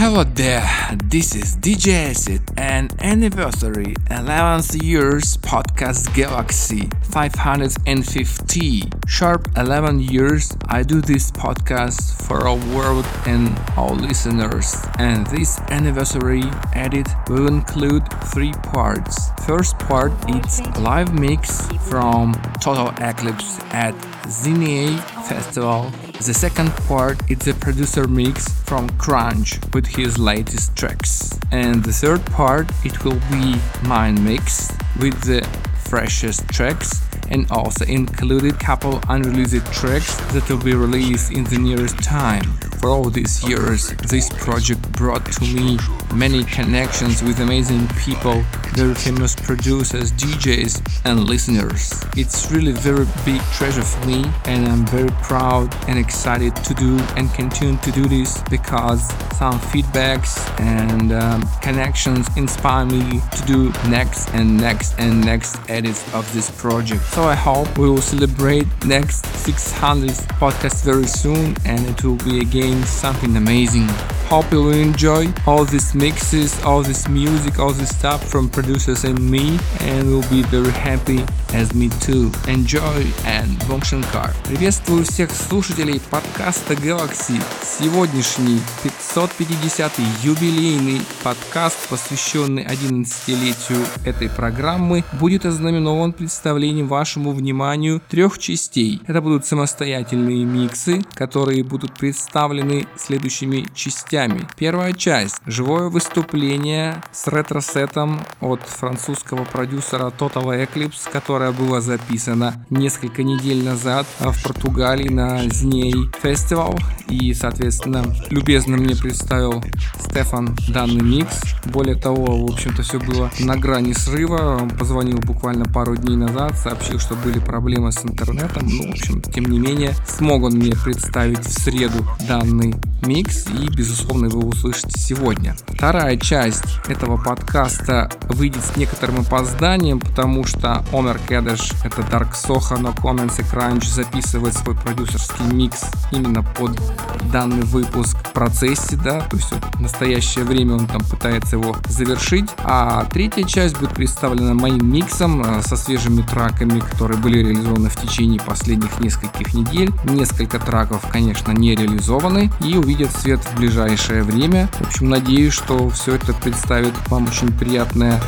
Hello there, this is DJ Acid and anniversary 11th years podcast Galaxy 550. Sharp 11 years I do this podcast for our world and our listeners and this anniversary edit will include three parts. First part is live mix from Total Eclipse at Zine Festival the second part is a producer mix from Crunch with his latest tracks. And the third part it will be mine mix with the freshest tracks and also included couple unreleased tracks that will be released in the nearest time. For all these years, this project brought to me many connections with amazing people, very famous producers, DJs, and listeners. It's really very big treasure for me, and I'm very proud and excited to do and continue to do this because some feedbacks and um, connections inspire me to do next and next and next edits of this project. So I hope we will celebrate next 600 podcast very soon, and it will be again something amazing. Hope you will enjoy all these mixes, all this music, all this stuff from producers and me, and we'll be very happy as me too. Enjoy and Bong Shankar. Приветствую всех слушателей подкаста Galaxy. Сегодняшний 550-й юбилейный подкаст, посвященный 11-летию этой программы, будет ознаменован представлением вашему вниманию трех частей. Это будут самостоятельные миксы, которые будут представлены следующими частями. Первая часть – живое выступление с ретро-сетом от французского продюсера Total Eclipse, которое было записано несколько недель назад в Португалии на Зней Фестивал. И, соответственно, любезно мне представил Стефан данный микс. Более того, в общем-то, все было на грани срыва. Он позвонил буквально пару дней назад, сообщил, что были проблемы с интернетом. Ну, в общем, тем не менее, смог он мне представить в среду данный микс и, безусловно, его услышите сегодня. Вторая часть этого подкаста выйдет с некоторым опозданием, потому что Омер Кедеш, это Dark Soho, но Comments и Crunch записывает свой продюсерский микс именно под данный выпуск в процессе, да, то есть вот в настоящее время он там пытается его завершить. А третья часть будет представлена моим миксом э, со свежими траками, которые были реализованы в течение последних нескольких недель. Несколько траков, конечно, не реализованы и увидят свет в ближайшее время. В общем, надеюсь, что все это представит вам очень приятное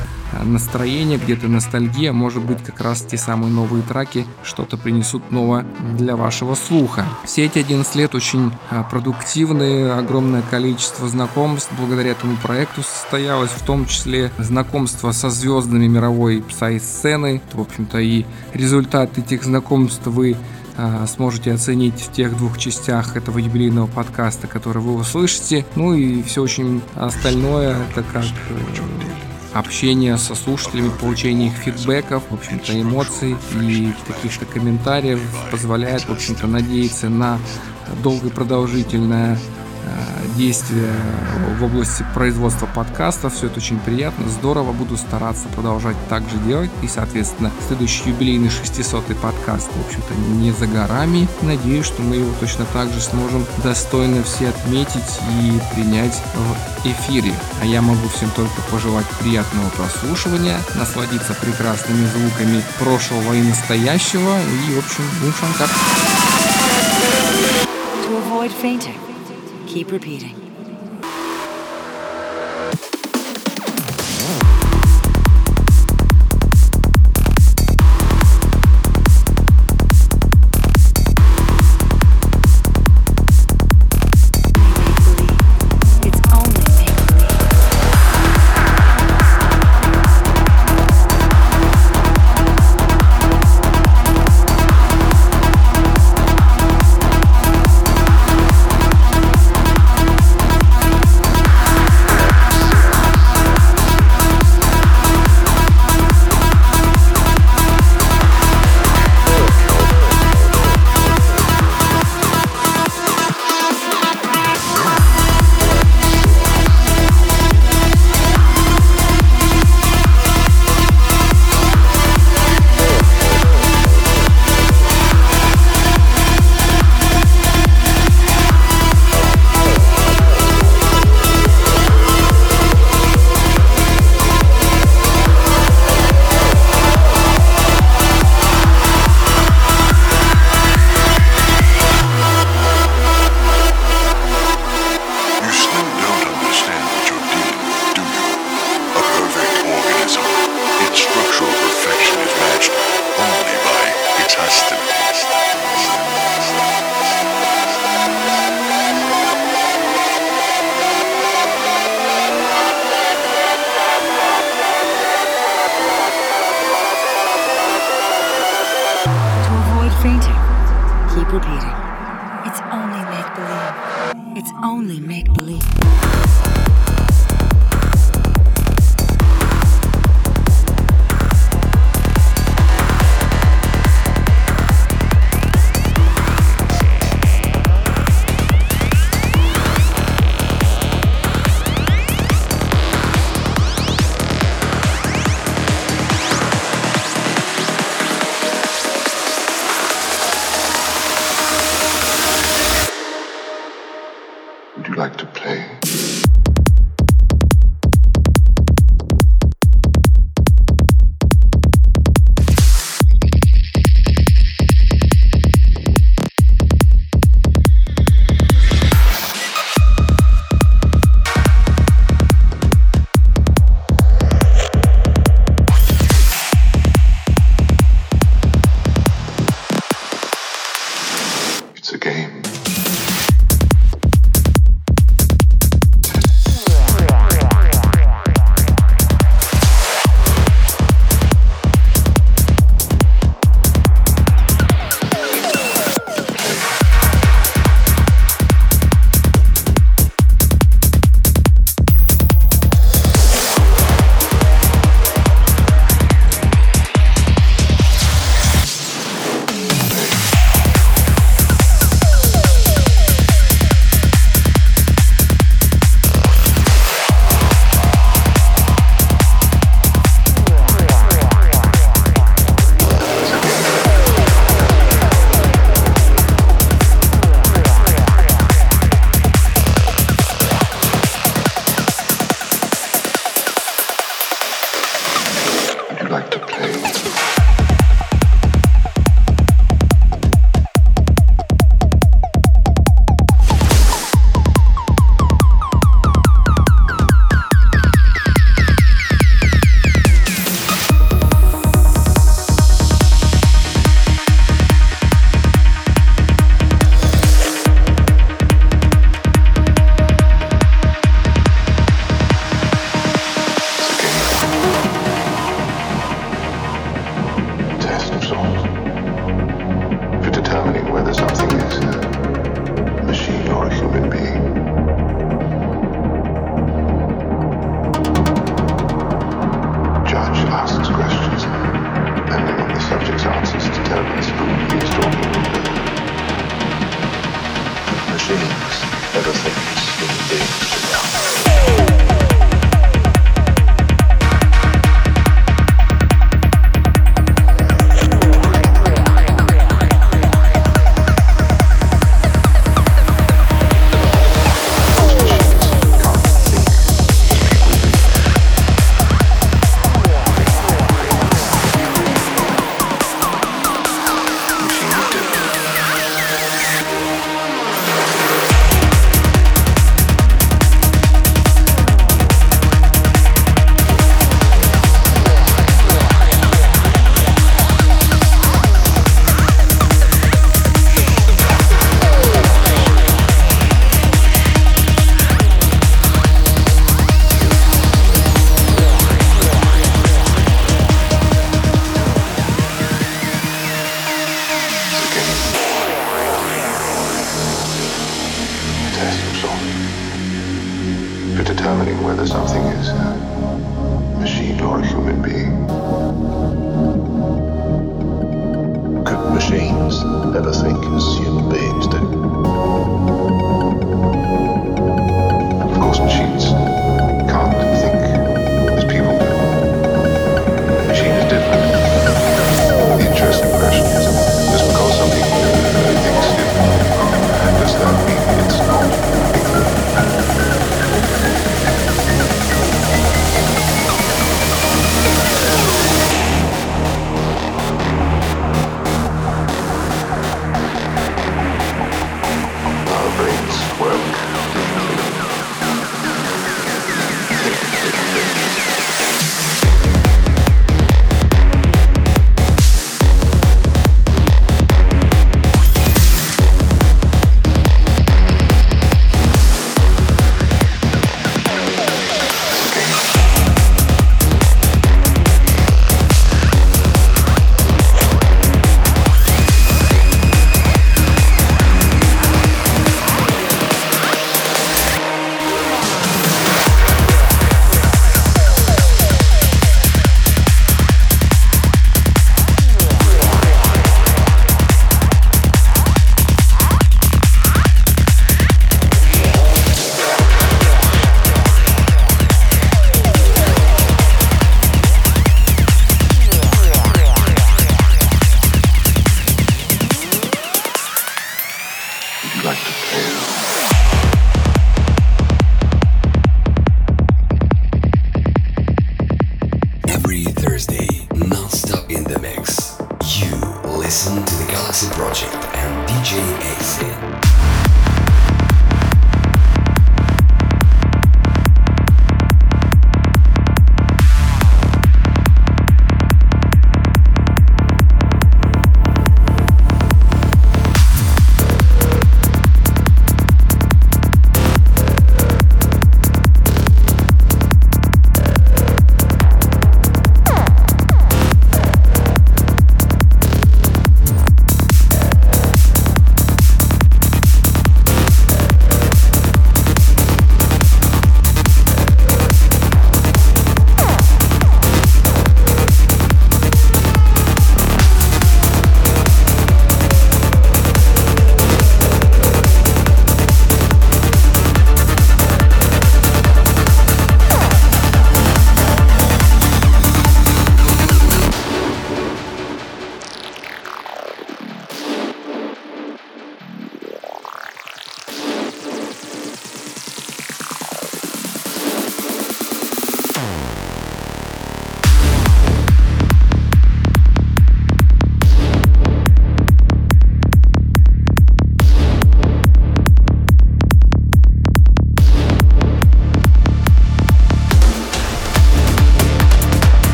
настроение, где-то ностальгия, может быть как раз те самые новые траки что-то принесут новое для вашего слуха. Все эти 11 лет очень а, продуктивные, огромное количество знакомств благодаря этому проекту состоялось, в том числе знакомство со звездами мировой псай-сцены. В общем-то и результат этих знакомств вы а, сможете оценить в тех двух частях этого юбилейного подкаста, который вы услышите. Ну и все очень остальное, это как общение со слушателями, получение их фидбэков, в общем-то, эмоций и каких-то комментариев позволяет, в общем-то, надеяться на долгое продолжительное действия в области производства подкастов. Все это очень приятно, здорово. Буду стараться продолжать так же делать. И, соответственно, следующий юбилейный 600-й подкаст, в общем-то, не за горами. Надеюсь, что мы его точно так же сможем достойно все отметить и принять в эфире. А я могу всем только пожелать приятного прослушивания, насладиться прекрасными звуками прошлого и настоящего. И, в общем, Бумшанкар. To avoid fainting. Keep repeating.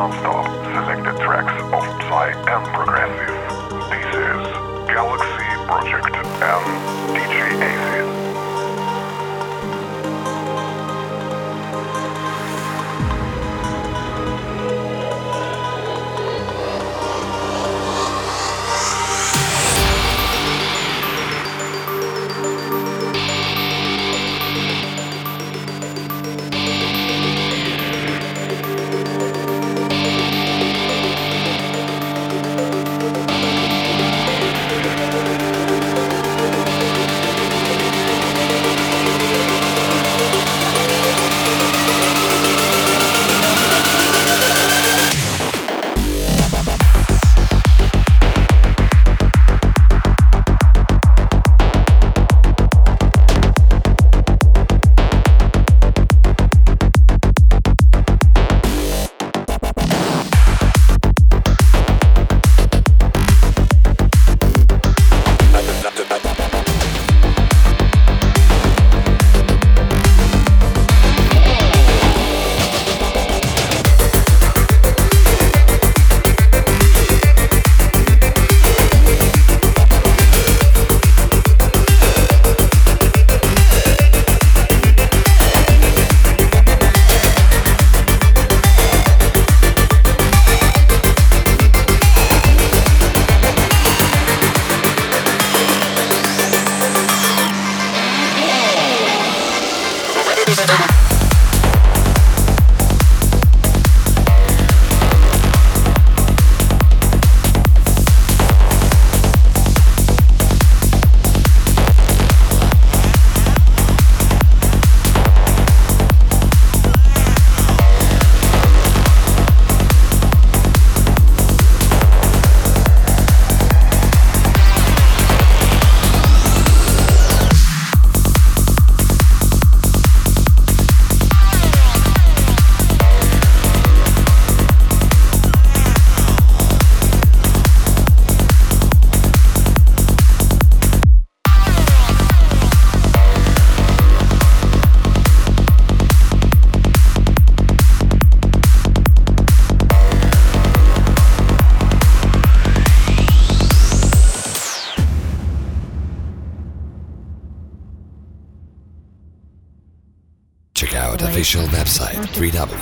non-stop. three double.